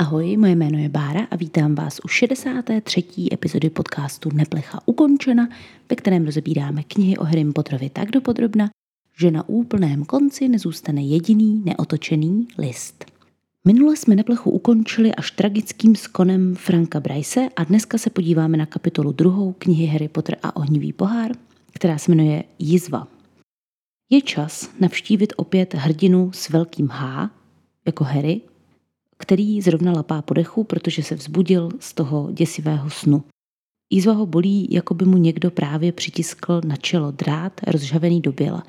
Ahoj, moje jméno je Bára a vítám vás u 63. epizody podcastu Neplecha ukončena, ve kterém rozebíráme knihy o Harry Potterovi tak dopodrobna, že na úplném konci nezůstane jediný neotočený list. Minule jsme Neplechu ukončili až tragickým skonem Franka Bryce a dneska se podíváme na kapitolu druhou knihy Harry Potter a ohnivý pohár, která se jmenuje Jizva. Je čas navštívit opět hrdinu s velkým H, jako Harry, který zrovna lapá po dechu, protože se vzbudil z toho děsivého snu. Jízva ho bolí, jako by mu někdo právě přitiskl na čelo drát rozžhavený do běla.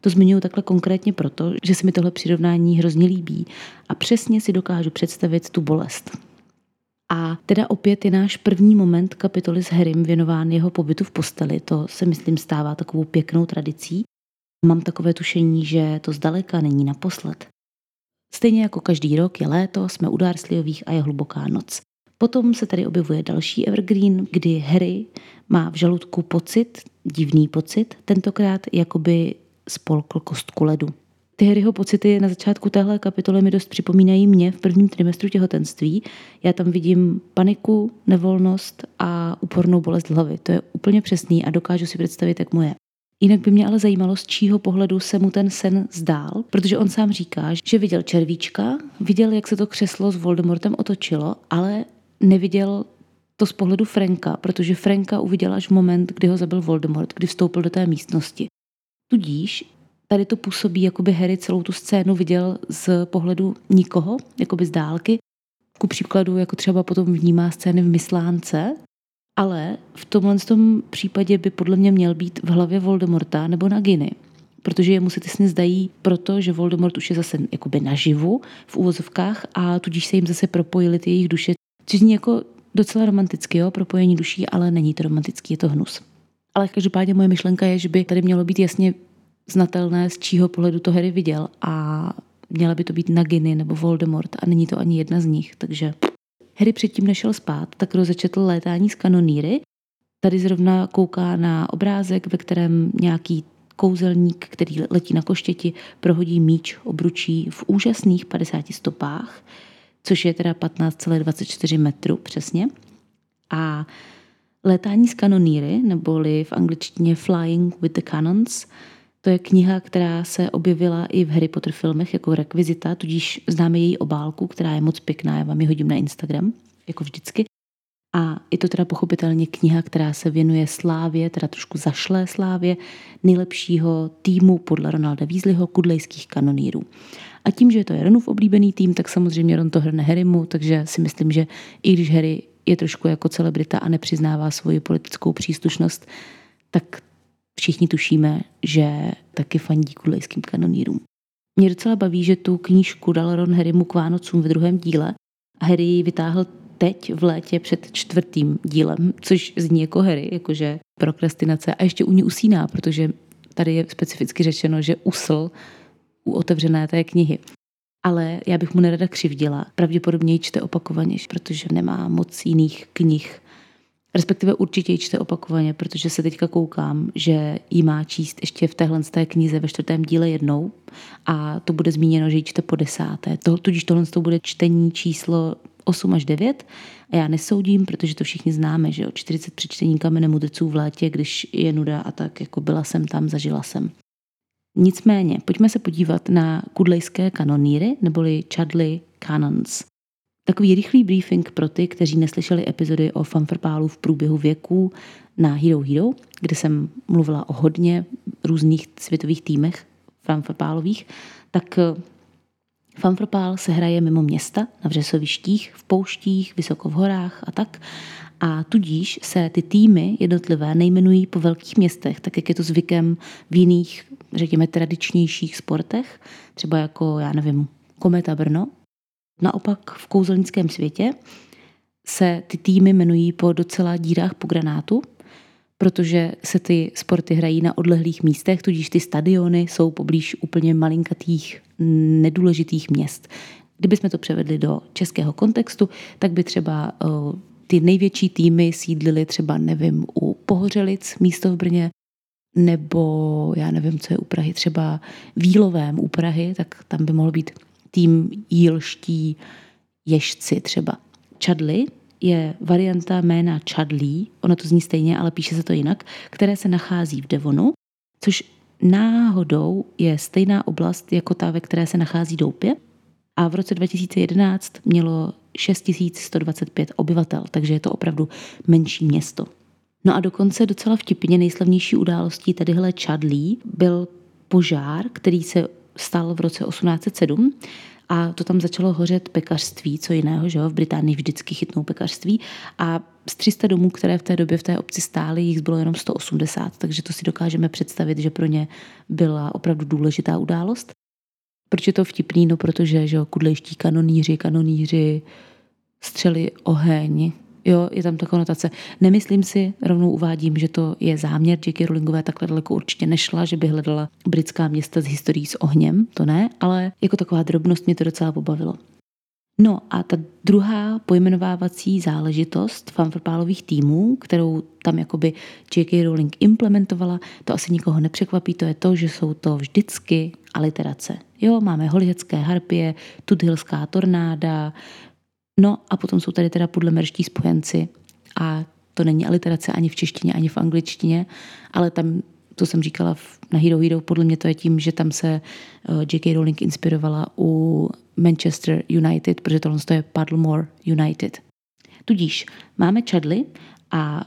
To zmiňuji takhle konkrétně proto, že se mi tohle přirovnání hrozně líbí a přesně si dokážu představit tu bolest. A teda opět je náš první moment kapitoly s Harrym věnován jeho pobytu v posteli. To se myslím stává takovou pěknou tradicí. Mám takové tušení, že to zdaleka není naposled. Stejně jako každý rok je léto, jsme u Darsliových a je hluboká noc. Potom se tady objevuje další evergreen, kdy Harry má v žaludku pocit, divný pocit, tentokrát jakoby spolkl kostku ledu. Ty Harryho pocity na začátku téhle kapitoly mi dost připomínají mě v prvním trimestru těhotenství. Já tam vidím paniku, nevolnost a úpornou bolest hlavy. To je úplně přesný a dokážu si představit, jak mu je. Jinak by mě ale zajímalo, z čího pohledu se mu ten sen zdál, protože on sám říká, že viděl červíčka, viděl, jak se to křeslo s Voldemortem otočilo, ale neviděl to z pohledu Franka, protože Franka uviděl až v moment, kdy ho zabil Voldemort, kdy vstoupil do té místnosti. Tudíž tady to působí, jako by Harry celou tu scénu viděl z pohledu nikoho, jako by z dálky. Ku příkladu, jako třeba potom vnímá scény v Myslánce, ale v tomhle tom případě by podle mě měl být v hlavě Voldemorta nebo Naginy. Protože jemu se ty sny zdají proto, že Voldemort už je zase jakoby naživu v úvozovkách a tudíž se jim zase propojily ty jejich duše. Což zní jako docela romanticky, jo, propojení duší, ale není to romantický, je to hnus. Ale každopádně moje myšlenka je, že by tady mělo být jasně znatelné, z čího pohledu to Harry viděl a měla by to být Naginy nebo Voldemort a není to ani jedna z nich, takže Harry předtím nešel spát, tak rozečetl létání z kanoníry. Tady zrovna kouká na obrázek, ve kterém nějaký kouzelník, který letí na koštěti, prohodí míč obručí v úžasných 50 stopách, což je teda 15,24 metru přesně. A létání z kanoníry, neboli v angličtině Flying with the Cannons, to je kniha, která se objevila i v Harry Potter filmech jako rekvizita, tudíž známe její obálku, která je moc pěkná, já vám ji hodím na Instagram, jako vždycky. A je to teda pochopitelně kniha, která se věnuje slávě, teda trošku zašlé slávě nejlepšího týmu podle Ronalda Weasleyho, kudlejských kanonírů. A tím, že je to Ronův oblíbený tým, tak samozřejmě Ron to hrne Harrymu, takže si myslím, že i když Harry je trošku jako celebrita a nepřiznává svoji politickou příslušnost, tak všichni tušíme, že taky fandí kulejským kanonírům. Mě docela baví, že tu knížku dal Ron Harrymu k Vánocům ve druhém díle a Harry ji vytáhl teď v létě před čtvrtým dílem, což zní jako Harry, jakože prokrastinace a ještě u ní usíná, protože tady je specificky řečeno, že usl u otevřené té knihy. Ale já bych mu nerada křivdila. Pravděpodobně ji čte opakovaně, protože nemá moc jiných knih Respektive určitě ji čte opakovaně, protože se teďka koukám, že ji má číst ještě v téhle té knize ve čtvrtém díle jednou a to bude zmíněno, že ji čte po desáté. To, tudíž tohle to bude čtení číslo 8 až 9 a já nesoudím, protože to všichni známe, že jo, 40 přečtení kamene mudrců v létě, když je nuda a tak, jako byla jsem tam, zažila jsem. Nicméně, pojďme se podívat na kudlejské kanoníry, neboli Chudley Canons. Takový rychlý briefing pro ty, kteří neslyšeli epizody o fanfrpálu v průběhu věků na Hero Hero, kde jsem mluvila o hodně různých světových týmech fanfrpálových, tak eh, fanfrpál se hraje mimo města, na vřesovištích, v pouštích, vysoko v horách a tak. A tudíž se ty týmy jednotlivé nejmenují po velkých městech, tak jak je to zvykem v jiných, řekněme, tradičnějších sportech, třeba jako, já nevím, Kometa Brno, Naopak v kouzelnickém světě se ty týmy jmenují po docela dírách po granátu, protože se ty sporty hrají na odlehlých místech, tudíž ty stadiony jsou poblíž úplně malinkatých, nedůležitých měst. Kdybychom to převedli do českého kontextu, tak by třeba ty největší týmy sídlily třeba, nevím, u Pohořelic, místo v Brně, nebo já nevím, co je u Prahy, třeba Vílovém u Prahy, tak tam by mohl být tým jílští ježci třeba. Chadli je varianta jména Chadlí, ono to zní stejně, ale píše se to jinak, které se nachází v Devonu, což náhodou je stejná oblast jako ta, ve které se nachází Doupě. A v roce 2011 mělo 6125 obyvatel, takže je to opravdu menší město. No a dokonce docela vtipně nejslavnější událostí tadyhle Chadlí byl požár, který se stal v roce 1807 a to tam začalo hořet pekařství, co jiného, že jo? V Británii vždycky chytnou pekařství a z 300 domů, které v té době v té obci stály, jich bylo jenom 180, takže to si dokážeme představit, že pro ně byla opravdu důležitá událost. Proč je to vtipný? No protože, že jo, kudlejští kanoníři, kanoníři, střeli oheň, Jo, je tam ta konotace. Nemyslím si, rovnou uvádím, že to je záměr J.K. Rowlingové takhle daleko určitě nešla, že by hledala britská města s historií s ohněm, to ne, ale jako taková drobnost mě to docela pobavilo. No a ta druhá pojmenovávací záležitost fanfrpálových týmů, kterou tam jakoby J.K. Rowling implementovala, to asi nikoho nepřekvapí, to je to, že jsou to vždycky aliterace. Jo, máme holihecké harpie, tudhilská tornáda, No a potom jsou tady teda pudlemerští spojenci a to není aliterace ani v češtině, ani v angličtině, ale tam, to jsem říkala na Hero Hero, podle mě to je tím, že tam se eh, J.K. Rowling inspirovala u Manchester United, protože tohle je Paddlemore United. Tudíž máme Chadley a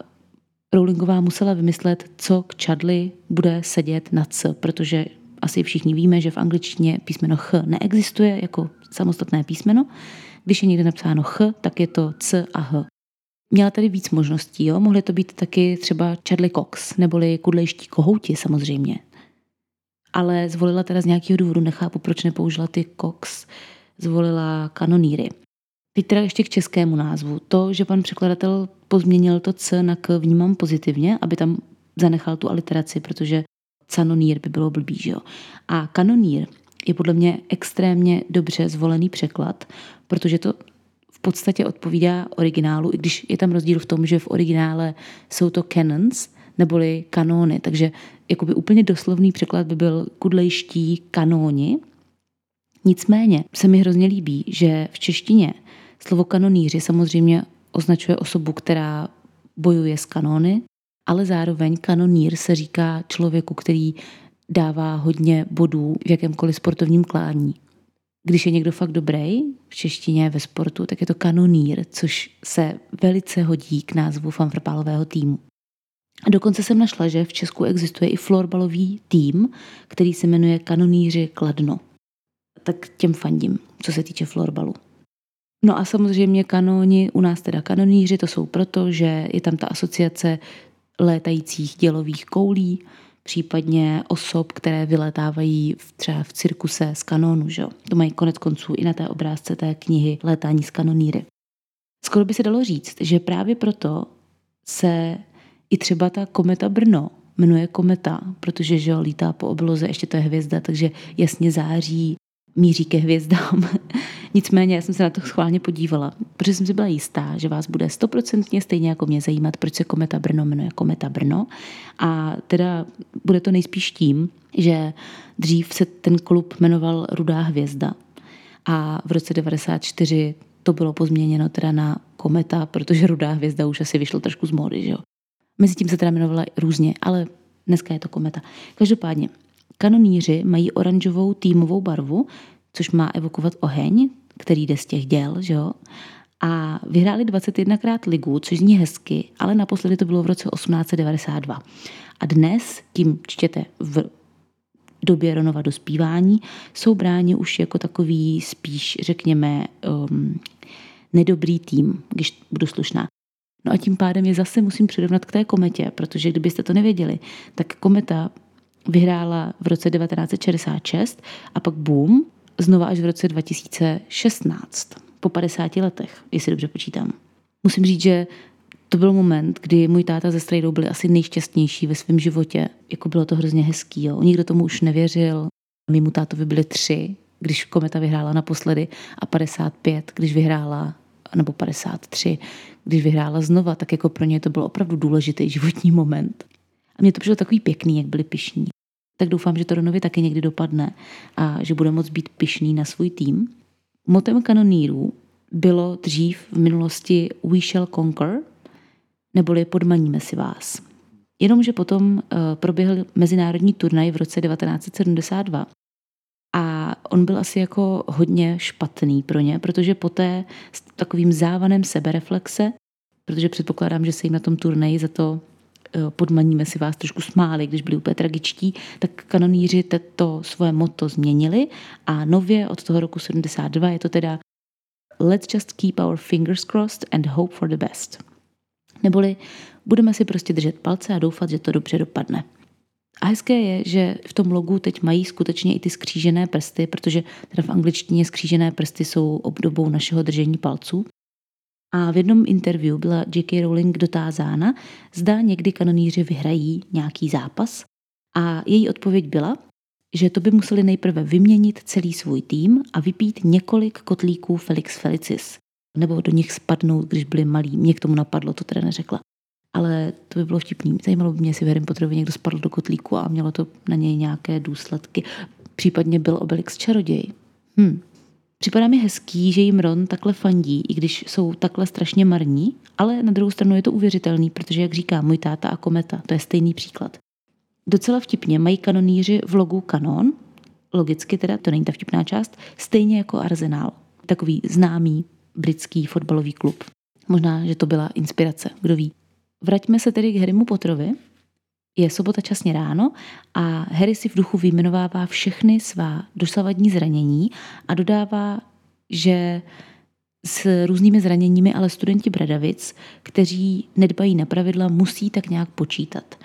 Rowlingová musela vymyslet, co k Chadley bude sedět na C, protože asi všichni víme, že v angličtině písmeno Ch neexistuje jako samostatné písmeno, když je někde napsáno ch, tak je to c a h. Měla tady víc možností, jo? mohly to být taky třeba Charlie Cox, neboli kudlejští kohouti samozřejmě. Ale zvolila teda z nějakého důvodu, nechápu, proč nepoužila ty Cox, zvolila kanoníry. Teď teda ještě k českému názvu. To, že pan překladatel pozměnil to C na K, vnímám pozitivně, aby tam zanechal tu aliteraci, protože canonír by bylo blbý, že jo. A kanonír je podle mě extrémně dobře zvolený překlad, protože to v podstatě odpovídá originálu, i když je tam rozdíl v tom, že v originále jsou to canons, neboli kanóny, takže jakoby úplně doslovný překlad by byl kudlejští kanóni. Nicméně se mi hrozně líbí, že v češtině slovo kanoníři samozřejmě označuje osobu, která bojuje s kanóny, ale zároveň kanonír se říká člověku, který dává hodně bodů v jakémkoliv sportovním klání. Když je někdo fakt dobrý v češtině ve sportu, tak je to kanonír, což se velice hodí k názvu fanfrpálového týmu. A dokonce jsem našla, že v Česku existuje i florbalový tým, který se jmenuje Kanoníři Kladno. Tak těm fandím, co se týče florbalu. No a samozřejmě kanóni, u nás teda kanoníři, to jsou proto, že je tam ta asociace létajících dělových koulí, případně osob, které vyletávají v, třeba v cirkuse z kanónu. Že? To mají konec konců i na té obrázce té knihy Létání z kanoníry. Skoro by se dalo říct, že právě proto se i třeba ta kometa Brno jmenuje kometa, protože že lítá po obloze, ještě to je hvězda, takže jasně září, míří ke hvězdám. Nicméně já jsem se na to schválně podívala, protože jsem si byla jistá, že vás bude stoprocentně stejně jako mě zajímat, proč se Kometa Brno jmenuje Kometa Brno. A teda bude to nejspíš tím, že dřív se ten klub jmenoval Rudá hvězda a v roce 94 to bylo pozměněno teda na Kometa, protože Rudá hvězda už asi vyšlo trošku z módy, že jo. Mezitím se teda jmenovala různě, ale dneska je to Kometa. Každopádně, kanoníři mají oranžovou týmovou barvu, což má evokovat oheň, který jde z těch děl, že jo? A vyhráli 21krát ligu, což zní hezky, ale naposledy to bylo v roce 1892. A dnes, tím čtěte v době Ronova dospívání, jsou bráni už jako takový spíš, řekněme, um, nedobrý tým, když budu slušná. No a tím pádem je zase musím přirovnat k té kometě, protože kdybyste to nevěděli, tak kometa vyhrála v roce 1966 a pak boom, znova až v roce 2016, po 50 letech, jestli dobře počítám. Musím říct, že to byl moment, kdy můj táta ze Strejdou byli asi nejšťastnější ve svém životě. Jako bylo to hrozně hezký. Jo. Nikdo tomu už nevěřil. Mému tátovi byly tři, když Kometa vyhrála naposledy a 55, když vyhrála, nebo 53, když vyhrála znova, tak jako pro ně to byl opravdu důležitý životní moment. A mně to přišlo takový pěkný, jak byli pišní tak doufám, že to Ronovi taky někdy dopadne a že bude moc být pišný na svůj tým. Motem kanonírů bylo dřív v minulosti We Shall Conquer, neboli Podmaníme si vás. Jenomže potom uh, proběhl mezinárodní turnaj v roce 1972 a on byl asi jako hodně špatný pro ně, protože poté s takovým závanem sebereflexe, protože předpokládám, že se jim na tom turnaji za to podmaníme si vás trošku smáli, když byli úplně tragičtí, tak kanoníři to svoje moto změnili a nově od toho roku 72 je to teda Let's just keep our fingers crossed and hope for the best. Neboli budeme si prostě držet palce a doufat, že to dobře dopadne. A hezké je, že v tom logu teď mají skutečně i ty skřížené prsty, protože teda v angličtině skřížené prsty jsou obdobou našeho držení palců. A v jednom interview byla J.K. Rowling dotázána, zda někdy kanoníři vyhrají nějaký zápas. A její odpověď byla, že to by museli nejprve vyměnit celý svůj tým a vypít několik kotlíků Felix Felicis. Nebo do nich spadnout, když byli malí. Mě k tomu napadlo, to teda neřekla. Ale to by bylo vtipný. Zajímalo by mě, jestli v Harry Potterovi někdo spadl do kotlíku a mělo to na něj nějaké důsledky. Případně byl Obelix čaroděj. Hm. Připadá mi hezký, že jim Ron takhle fandí, i když jsou takhle strašně marní, ale na druhou stranu je to uvěřitelný, protože, jak říká můj táta a kometa, to je stejný příklad. Docela vtipně mají kanoníři v logu kanon, logicky teda, to není ta vtipná část, stejně jako Arsenal, takový známý britský fotbalový klub. Možná, že to byla inspirace, kdo ví. Vraťme se tedy k Harrymu Potterovi. Je sobota časně ráno a Harry si v duchu vyjmenovává všechny svá dosavadní zranění a dodává, že s různými zraněními ale studenti Bradavic, kteří nedbají na pravidla, musí tak nějak počítat.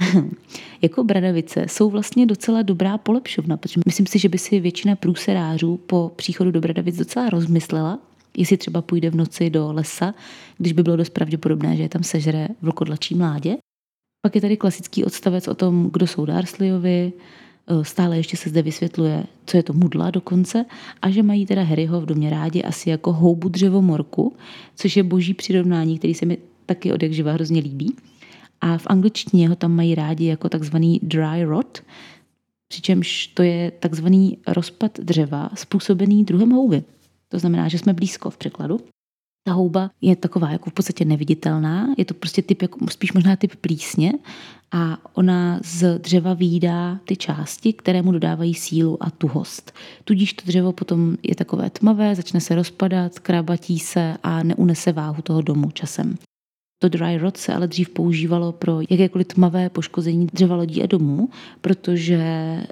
jako Bradavice jsou vlastně docela dobrá polepšovna, protože myslím si, že by si většina průserářů po příchodu do Bradavic docela rozmyslela, jestli třeba půjde v noci do lesa, když by bylo dost pravděpodobné, že je tam sežere vlkodlačí mládě. Pak je tady klasický odstavec o tom, kdo jsou Darsleyovi, e, stále ještě se zde vysvětluje, co je to mudla dokonce a že mají teda Harryho v domě rádi asi jako houbu dřevomorku, což je boží přirovnání, který se mi taky od jak živa hrozně líbí a v angličtině ho tam mají rádi jako takzvaný dry rot, přičemž to je takzvaný rozpad dřeva způsobený druhem houby. To znamená, že jsme blízko v překladu. Ta houba je taková jako v podstatě neviditelná, je to prostě typ, jako, spíš možná typ plísně a ona z dřeva výdá ty části, které mu dodávají sílu a tuhost. Tudíž to dřevo potom je takové tmavé, začne se rozpadat, krabatí se a neunese váhu toho domu časem. To dry rot se ale dřív používalo pro jakékoliv tmavé poškození dřeva lodí a domů, protože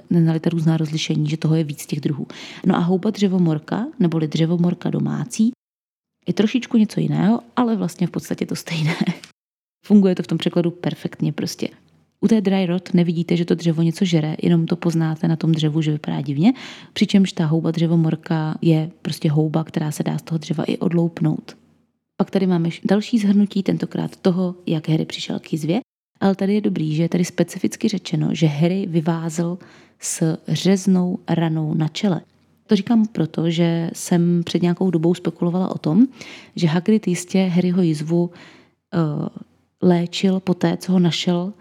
neznali ta různá rozlišení, že toho je víc těch druhů. No a houba dřevomorka, neboli dřevomorka domácí, je trošičku něco jiného, ale vlastně v podstatě to stejné. Funguje to v tom překladu perfektně prostě. U té dry rot nevidíte, že to dřevo něco žere, jenom to poznáte na tom dřevu, že vypadá divně, přičemž ta houba dřevomorka je prostě houba, která se dá z toho dřeva i odloupnout. Pak tady máme další zhrnutí, tentokrát toho, jak Harry přišel k jizvě, ale tady je dobrý, že je tady specificky řečeno, že Harry vyvázel s řeznou ranou na čele. To říkám proto, že jsem před nějakou dobou spekulovala o tom, že Hagrid jistě Harryho jizvu uh, léčil poté, co ho našel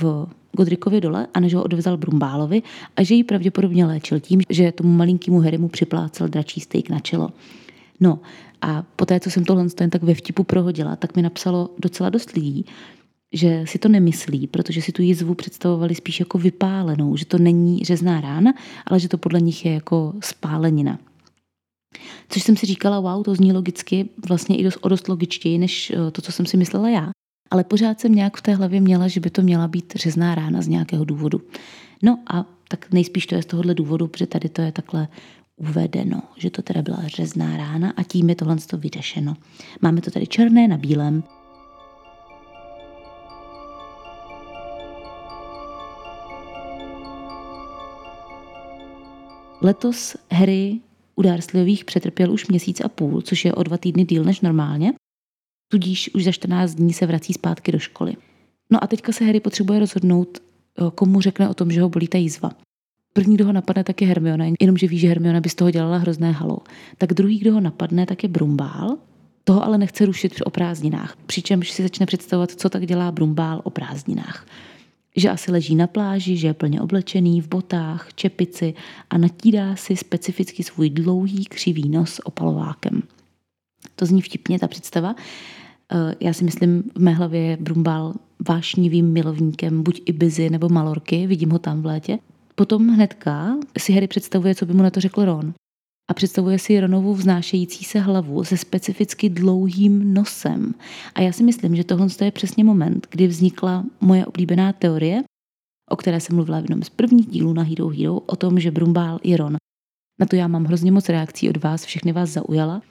v Godrikově dole a než ho odvezal Brumbálovi a že ji pravděpodobně léčil tím, že tomu malinkému Harrymu připlácel dračí steak na čelo. No a poté, co jsem tohle tak ve vtipu prohodila, tak mi napsalo docela dost lidí, že si to nemyslí, protože si tu jizvu představovali spíš jako vypálenou, že to není řezná rána, ale že to podle nich je jako spálenina. Což jsem si říkala, wow, to zní logicky, vlastně i dost, o dost logičtěji, než eh, to, co jsem si myslela já. Ale pořád jsem nějak v té hlavě měla, že by to měla být řezná rána z nějakého důvodu. No a tak nejspíš to je z tohohle důvodu, protože tady to je takhle uvedeno, že to teda byla řezná rána a tím je tohle to vyřešeno. Máme to tady černé na bílém. Letos Harry u Dursleyových přetrpěl už měsíc a půl, což je o dva týdny díl než normálně, tudíž už za 14 dní se vrací zpátky do školy. No a teďka se Harry potřebuje rozhodnout, komu řekne o tom, že ho bolí ta jízva. První, kdo ho napadne, tak je Hermiona, jenomže ví, že Hermiona by z toho dělala hrozné halo. Tak druhý, kdo ho napadne, tak je Brumbál. Toho ale nechce rušit o prázdninách, přičemž si začne představovat, co tak dělá Brumbál o prázdninách. Že asi leží na pláži, že je plně oblečený, v botách, čepici a natírá si specificky svůj dlouhý křivý nos opalovákem. To zní vtipně, ta představa. Eh, já si myslím, v mé hlavě je Brumbál vášnivým milovníkem buď Ibizy nebo Malorky, vidím ho tam v létě. Potom hnedka si Harry představuje, co by mu na to řekl Ron. A představuje si Ronovu vznášející se hlavu se specificky dlouhým nosem. A já si myslím, že tohle je přesně moment, kdy vznikla moje oblíbená teorie, o které jsem mluvila v jednom z prvních dílů na Hero Hero, o tom, že Brumbál je Ron. Na to já mám hrozně moc reakcí od vás, všechny vás zaujala.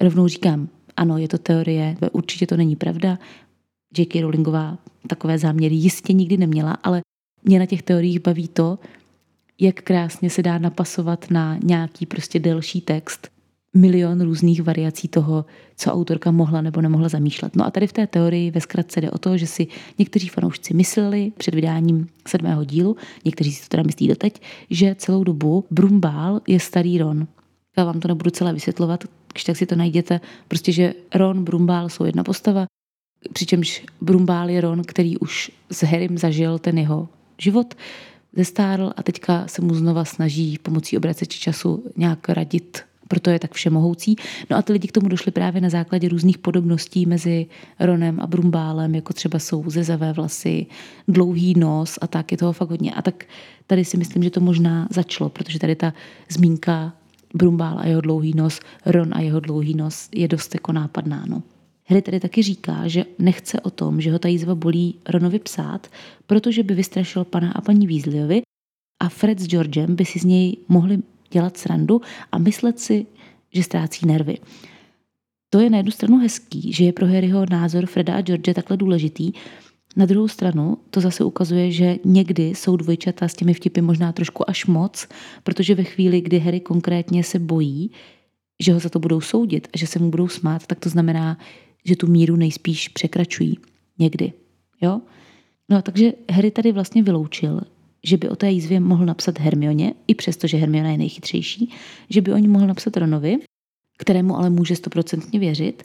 Rovnou říkám, ano, je to teorie, určitě to není pravda. J.K. Rowlingová takové záměry jistě nikdy neměla, ale mě na těch teoriích baví to, jak krásně se dá napasovat na nějaký prostě delší text milion různých variací toho, co autorka mohla nebo nemohla zamýšlet. No a tady v té teorii ve zkratce jde o to, že si někteří fanoušci mysleli před vydáním sedmého dílu, někteří si to teda myslí doteď, že celou dobu Brumbál je starý Ron. Já vám to nebudu celé vysvětlovat, když tak si to najděte, prostě, že Ron, Brumbál jsou jedna postava, přičemž Brumbál je Ron, který už s Harrym zažil ten jeho život, zestárl a teďka se mu znova snaží pomocí obraceče času nějak radit proto je tak všemohoucí. No a ty lidi k tomu došli právě na základě různých podobností mezi Ronem a Brumbálem, jako třeba jsou zezavé vlasy, dlouhý nos a tak, je toho fakt hodně. A tak tady si myslím, že to možná začalo, protože tady ta zmínka Brumbál a jeho dlouhý nos, Ron a jeho dlouhý nos je dost jako nápadná. No. Harry tady taky říká, že nechce o tom, že ho ta jízva bolí Ronovi psát, protože by vystrašil pana a paní Weasleyovi a Fred s Georgem by si z něj mohli dělat srandu a myslet si, že ztrácí nervy. To je na jednu stranu hezký, že je pro Harryho názor Freda a George takhle důležitý, na druhou stranu to zase ukazuje, že někdy jsou dvojčata s těmi vtipy možná trošku až moc, protože ve chvíli, kdy Harry konkrétně se bojí, že ho za to budou soudit a že se mu budou smát, tak to znamená, že tu míru nejspíš překračují. Někdy. Jo? No takže Harry tady vlastně vyloučil, že by o té jízvě mohl napsat Hermioně, i přesto, že Hermiona je nejchytřejší, že by o ní mohl napsat Ronovi, kterému ale může stoprocentně věřit,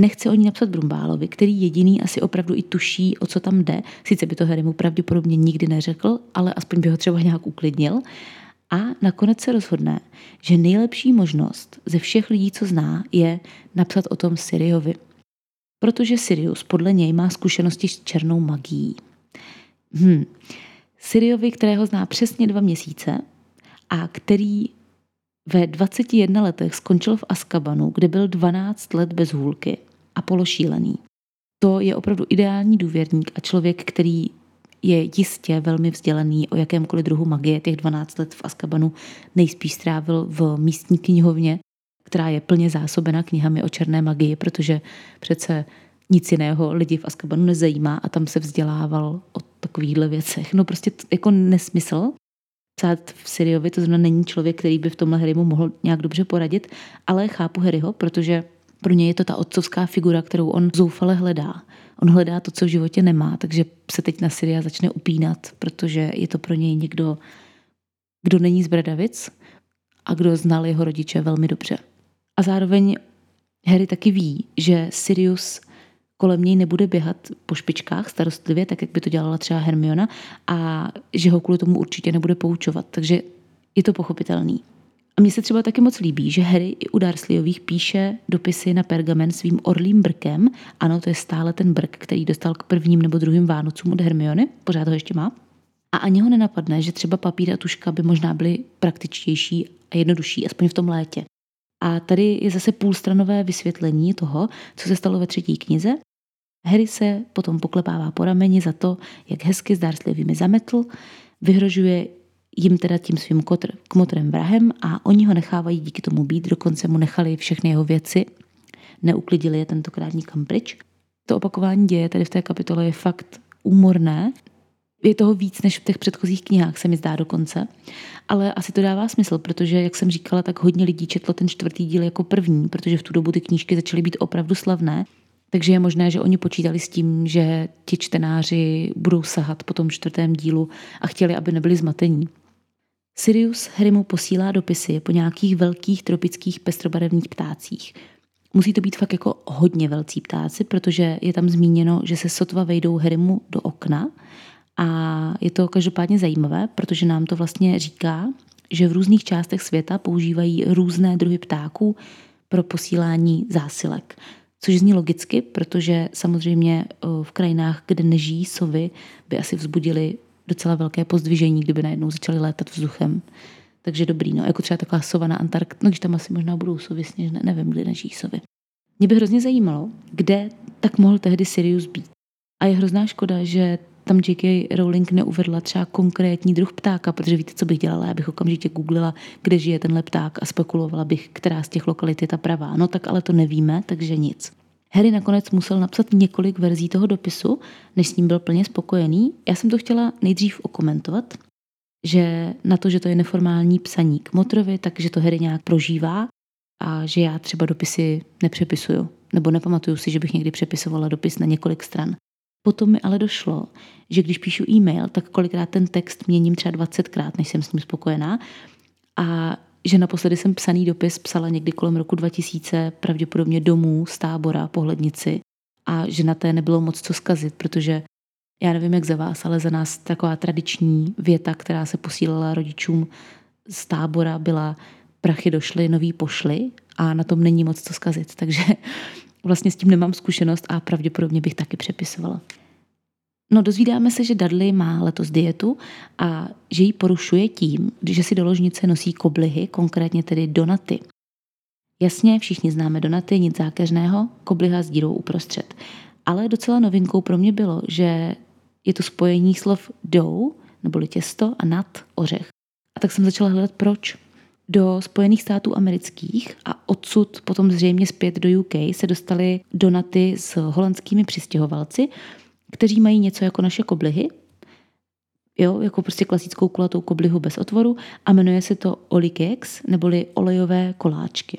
Nechce o ní napsat Brumbálovi, který jediný asi opravdu i tuší, o co tam jde. Sice by to Harrymu pravděpodobně nikdy neřekl, ale aspoň by ho třeba nějak uklidnil. A nakonec se rozhodne, že nejlepší možnost ze všech lidí, co zná, je napsat o tom Siriovi. Protože Sirius podle něj má zkušenosti s černou magií. Hmm. Siriovi, kterého zná přesně dva měsíce a který ve 21 letech skončil v Askabanu, kde byl 12 let bez hůlky a pološílený. To je opravdu ideální důvěrník a člověk, který je jistě velmi vzdělený o jakémkoliv druhu magie. Těch 12 let v Askabanu nejspíš strávil v místní knihovně, která je plně zásobena knihami o černé magii, protože přece nic jiného lidi v Askabanu nezajímá a tam se vzdělával o takovýchhle věcech. No prostě jako nesmysl. Psát v Siriovi to znamená není člověk, který by v tomhle Harrymu mohl nějak dobře poradit, ale chápu Harryho, protože pro něj je to ta otcovská figura, kterou on zoufale hledá. On hledá to, co v životě nemá, takže se teď na Syria začne upínat, protože je to pro něj někdo, kdo není z Bradavic a kdo znal jeho rodiče velmi dobře. A zároveň Harry taky ví, že Sirius kolem něj nebude běhat po špičkách starostlivě, tak jak by to dělala třeba Hermiona, a že ho kvůli tomu určitě nebude poučovat. Takže je to pochopitelný. A mně se třeba taky moc líbí, že Harry i u Dursleyových píše dopisy na pergamen svým orlým brkem. Ano, to je stále ten brk, který dostal k prvním nebo druhým Vánocům od Hermiony. Pořád ho ještě má. A ani ho nenapadne, že třeba papír a tuška by možná byly praktičtější a jednodušší, aspoň v tom létě. A tady je zase půlstranové vysvětlení toho, co se stalo ve třetí knize. Harry se potom poklepává po rameni za to, jak hezky s Dursleyovými zametl, vyhrožuje jim teda tím svým kotr, kmotrem vrahem a oni ho nechávají díky tomu být, dokonce mu nechali všechny jeho věci, neuklidili je tentokrát nikam pryč. To opakování děje tady v té kapitole je fakt úmorné, je toho víc než v těch předchozích knihách, se mi zdá dokonce. Ale asi to dává smysl, protože, jak jsem říkala, tak hodně lidí četlo ten čtvrtý díl jako první, protože v tu dobu ty knížky začaly být opravdu slavné. Takže je možné, že oni počítali s tím, že ti čtenáři budou sahat po tom čtvrtém dílu a chtěli, aby nebyli zmatení. Sirius Harrymu posílá dopisy po nějakých velkých tropických pestrobarevných ptácích. Musí to být fakt jako hodně velcí ptáci, protože je tam zmíněno, že se sotva vejdou Harrymu do okna a je to každopádně zajímavé, protože nám to vlastně říká, že v různých částech světa používají různé druhy ptáků pro posílání zásilek. Což zní logicky, protože samozřejmě v krajinách, kde nežijí sovy, by asi vzbudili docela velké pozdvižení, kdyby najednou začaly létat vzduchem. Takže dobrý, no, jako třeba taková sova na Antarkt, no když tam asi možná budou sovy sněžné, nevím, kdy nežijí sovy. Mě by hrozně zajímalo, kde tak mohl tehdy Sirius být. A je hrozná škoda, že tam J.K. Rowling neuvedla třeba konkrétní druh ptáka, protože víte, co bych dělala? Já bych okamžitě googlila, kde žije tenhle pták a spekulovala bych, která z těch lokalit je ta pravá. No tak ale to nevíme, takže nic. Harry nakonec musel napsat několik verzí toho dopisu, než s ním byl plně spokojený. Já jsem to chtěla nejdřív okomentovat, že na to, že to je neformální psaní k Motrovi, takže to Harry nějak prožívá a že já třeba dopisy nepřepisuju, nebo nepamatuju si, že bych někdy přepisovala dopis na několik stran. Potom mi ale došlo, že když píšu e-mail, tak kolikrát ten text měním třeba 20krát, než jsem s ním spokojená. A že naposledy jsem psaný dopis psala někdy kolem roku 2000, pravděpodobně domů z tábora pohlednici a že na té nebylo moc co zkazit, protože já nevím, jak za vás, ale za nás taková tradiční věta, která se posílala rodičům z tábora, byla prachy došly, nový pošly a na tom není moc co zkazit. Takže vlastně s tím nemám zkušenost a pravděpodobně bych taky přepisovala. No dozvídáme se, že Dudley má letos dietu a že ji porušuje tím, že si do ložnice nosí koblihy, konkrétně tedy donaty. Jasně, všichni známe donaty, nic zákeřného, kobliha s dírou uprostřed. Ale docela novinkou pro mě bylo, že je to spojení slov dough, neboli těsto, a nat, ořech. A tak jsem začala hledat proč. Do Spojených států amerických a odsud potom zřejmě zpět do UK se dostaly donaty s holandskými přistěhovalci, kteří mají něco jako naše koblihy, jo, jako prostě klasickou kulatou koblihu bez otvoru a jmenuje se to olikeks, neboli olejové koláčky.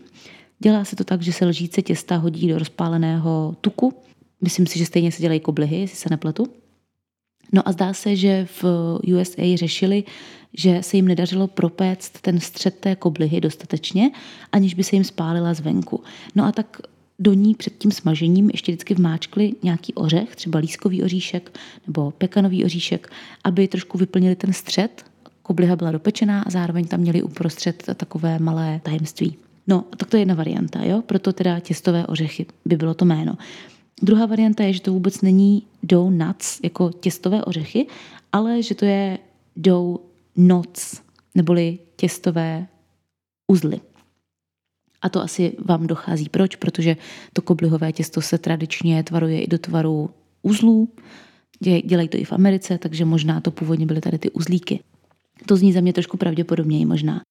Dělá se to tak, že se lžíce těsta hodí do rozpáleného tuku. Myslím si, že stejně se dělají koblihy, jestli se nepletu. No a zdá se, že v USA řešili, že se jim nedařilo propéct ten střed té koblihy dostatečně, aniž by se jim spálila zvenku. No a tak do ní před tím smažením ještě vždycky vmáčkli nějaký ořech, třeba lískový oříšek nebo pekanový oříšek, aby trošku vyplnili ten střed. Kobliha byla dopečená a zároveň tam měli uprostřed takové malé tajemství. No, tak to je jedna varianta, jo? proto teda těstové ořechy by bylo to jméno. Druhá varianta je, že to vůbec není dough nuts, jako těstové ořechy, ale že to je dough knots, neboli těstové uzly. A to asi vám dochází. Proč? Protože to koblihové těsto se tradičně tvaruje i do tvaru uzlů. Dělají to i v Americe, takže možná to původně byly tady ty uzlíky. To zní za mě trošku pravděpodobněji možná.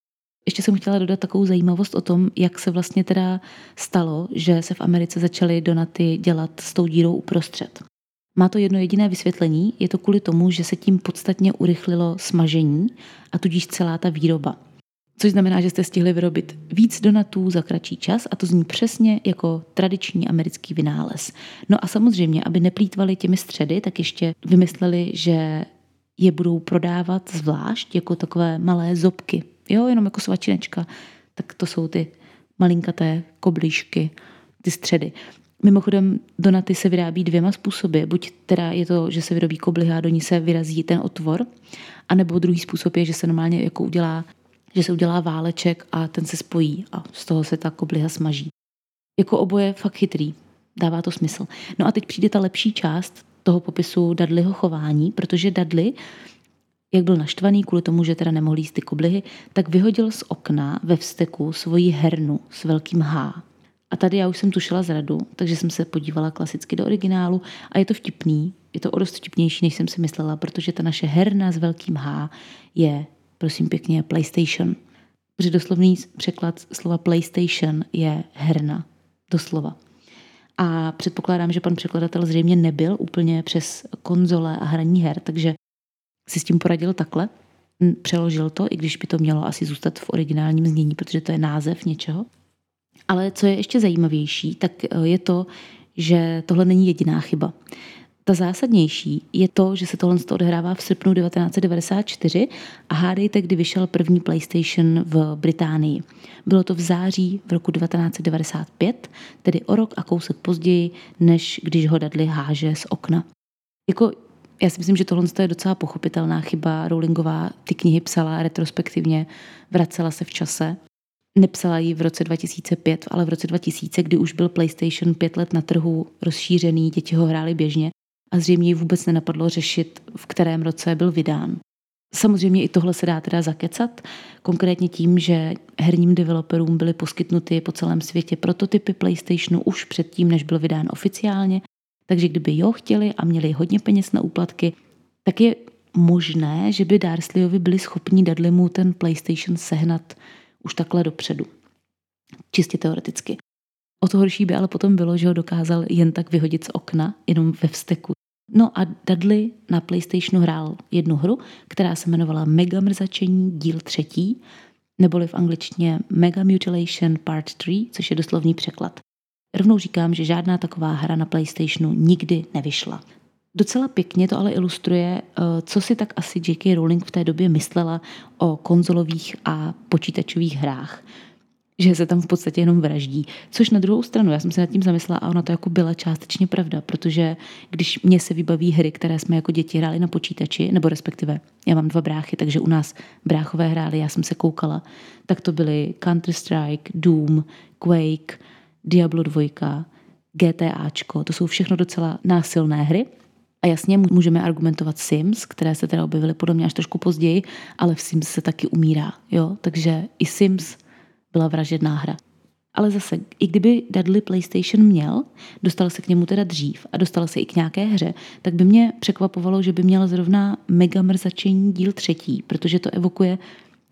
Ještě jsem chtěla dodat takovou zajímavost o tom, jak se vlastně teda stalo, že se v Americe začaly donaty dělat s tou dírou uprostřed. Má to jedno jediné vysvětlení, je to kvůli tomu, že se tím podstatně urychlilo smažení a tudíž celá ta výroba což znamená, že jste stihli vyrobit víc donatů za kratší čas a to zní přesně jako tradiční americký vynález. No a samozřejmě, aby neplýtvali těmi středy, tak ještě vymysleli, že je budou prodávat zvlášť jako takové malé zobky. Jo, jenom jako svačinečka. Tak to jsou ty malinkaté koblížky, ty středy. Mimochodem, donaty se vyrábí dvěma způsoby. Buď teda je to, že se vyrobí kobliha a do ní se vyrazí ten otvor, anebo druhý způsob je, že se normálně jako udělá že se udělá váleček a ten se spojí a z toho se ta kobliha smaží. Jako oboje fakt chytrý, dává to smysl. No a teď přijde ta lepší část toho popisu Dudleyho chování, protože Dudley, jak byl naštvaný kvůli tomu, že teda nemohl jíst ty koblihy, tak vyhodil z okna ve vsteku svoji hernu s velkým H. A tady já už jsem tušila zradu, takže jsem se podívala klasicky do originálu a je to vtipný, je to o dost vtipnější, než jsem si myslela, protože ta naše herna s velkým H je prosím pěkně, PlayStation. Protože doslovný překlad slova PlayStation je herna. Doslova. A předpokládám, že pan překladatel zřejmě nebyl úplně přes konzole a hraní her, takže si s tím poradil takhle. Přeložil to, i když by to mělo asi zůstat v originálním znění, protože to je název něčeho. Ale co je ještě zajímavější, tak je to, že tohle není jediná chyba. Ta zásadnější je to, že se tohle odehrává v srpnu 1994 a hádejte, kdy vyšel první PlayStation v Británii. Bylo to v září v roku 1995, tedy o rok a kousek později, než když ho Dudley háže z okna. Jako já si myslím, že tohle je docela pochopitelná chyba. Rowlingová ty knihy psala retrospektivně, vracela se v čase Nepsala ji v roce 2005, ale v roce 2000, kdy už byl PlayStation pět let na trhu rozšířený, děti ho hrály běžně a zřejmě ji vůbec nenapadlo řešit, v kterém roce byl vydán. Samozřejmě i tohle se dá teda zakecat, konkrétně tím, že herním developerům byly poskytnuty po celém světě prototypy PlayStationu už předtím, než byl vydán oficiálně, takže kdyby jo chtěli a měli hodně peněz na úplatky, tak je možné, že by Darsleyovi byli schopni Dudleymu ten PlayStation sehnat už takhle dopředu. Čistě teoreticky. O to horší by ale potom bylo, že ho dokázal jen tak vyhodit z okna, jenom ve vsteku. No a Dudley na PlayStationu hrál jednu hru, která se jmenovala Mega mrzačení díl třetí, neboli v angličtině Mega Mutilation Part 3, což je doslovný překlad. Rovnou říkám, že žádná taková hra na PlayStationu nikdy nevyšla. Docela pěkně to ale ilustruje, eh, co si tak asi J.K. Rowling v té době myslela o konzolových a počítačových hrách že se tam v podstatě jenom vraždí. Což na druhou stranu, já jsem se nad tím zamyslela a ona to jako byla částečně pravda, protože když mě se vybaví hry, které jsme jako děti hráli na počítači, nebo respektive já mám dva bráchy, takže u nás bráchové hráli, já jsem se koukala, tak to byly Counter-Strike, Doom, Quake, Diablo 2, GTAčko, to jsou všechno docela násilné hry, a jasně můžeme argumentovat Sims, které se teda objevily podle mě až trošku později, ale v Sims se taky umírá, jo? Takže i Sims byla vražedná hra. Ale zase, i kdyby Dudley PlayStation měl, dostal se k němu teda dřív a dostal se i k nějaké hře, tak by mě překvapovalo, že by měl zrovna mega mrzačení díl třetí, protože to evokuje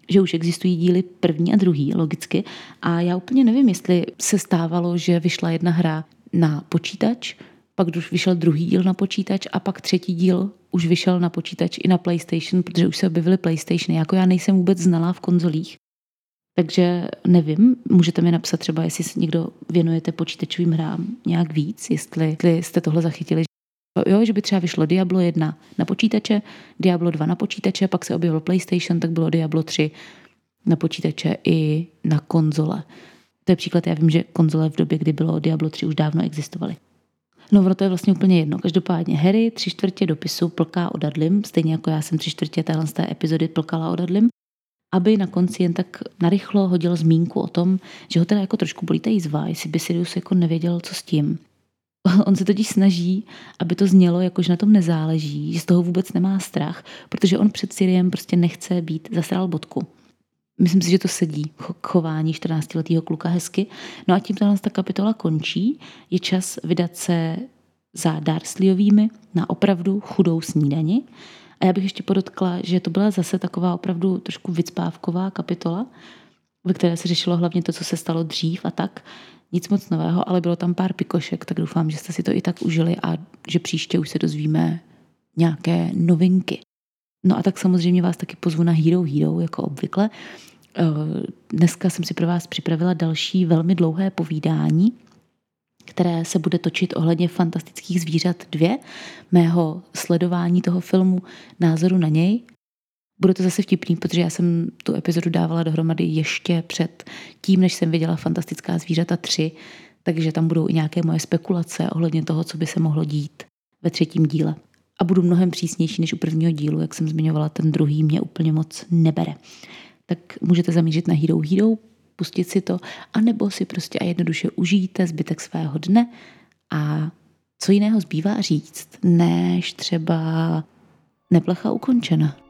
že už existují díly první a druhý, logicky. A já úplně nevím, jestli se stávalo, že vyšla jedna hra na počítač, pak už vyšel druhý díl na počítač a pak třetí díl už vyšel na počítač i na PlayStation, protože už se objevily PlayStationy. Jako já nejsem vůbec znalá v konzolích, takže nevím, můžete mi napsat třeba, jestli se někdo věnujete počítačovým hrám nějak víc, jestli, jestli jste tohle zachytili. Jo, že by třeba vyšlo Diablo 1 na počítače, Diablo 2 na počítače, pak se objevil PlayStation, tak bylo Diablo 3 na počítače i na konzole. To je příklad, já vím, že konzole v době, kdy bylo Diablo 3 už dávno existovaly. No, ono to je vlastně úplně jedno. Každopádně Harry tři čtvrtě dopisu plká o Dudlim, stejně jako já jsem tři čtvrtě téhle z té epizody plkala o Dudlim aby na konci jen tak narychlo hodil zmínku o tom, že ho teda jako trošku bolí ta jízva, jestli by Sirius jako nevěděl, co s tím. On se totiž snaží, aby to znělo, jako že na tom nezáleží, že z toho vůbec nemá strach, protože on před Siriem prostě nechce být zasral bodku. Myslím si, že to sedí k chování 14-letého kluka hezky. No a tím ta kapitola končí. Je čas vydat se za Darsleyovými na opravdu chudou snídani. A já bych ještě podotkla, že to byla zase taková opravdu trošku vycpávková kapitola, ve které se řešilo hlavně to, co se stalo dřív a tak. Nic moc nového, ale bylo tam pár pikošek, tak doufám, že jste si to i tak užili a že příště už se dozvíme nějaké novinky. No a tak samozřejmě vás taky pozvu na Hero Hero, jako obvykle. Eh, dneska jsem si pro vás připravila další velmi dlouhé povídání, které se bude točit ohledně fantastických zvířat 2, mého sledování toho filmu, názoru na něj. Bude to zase vtipný, protože já jsem tu epizodu dávala dohromady ještě před tím, než jsem viděla Fantastická zvířata 3, takže tam budou i nějaké moje spekulace ohledně toho, co by se mohlo dít ve třetím díle. A budu mnohem přísnější než u prvního dílu, jak jsem zmiňovala, ten druhý mě úplně moc nebere. Tak můžete zamířit na Hero Hero, pustit si to, anebo si prostě a jednoduše užijte zbytek svého dne a co jiného zbývá říct, než třeba neplecha ukončena.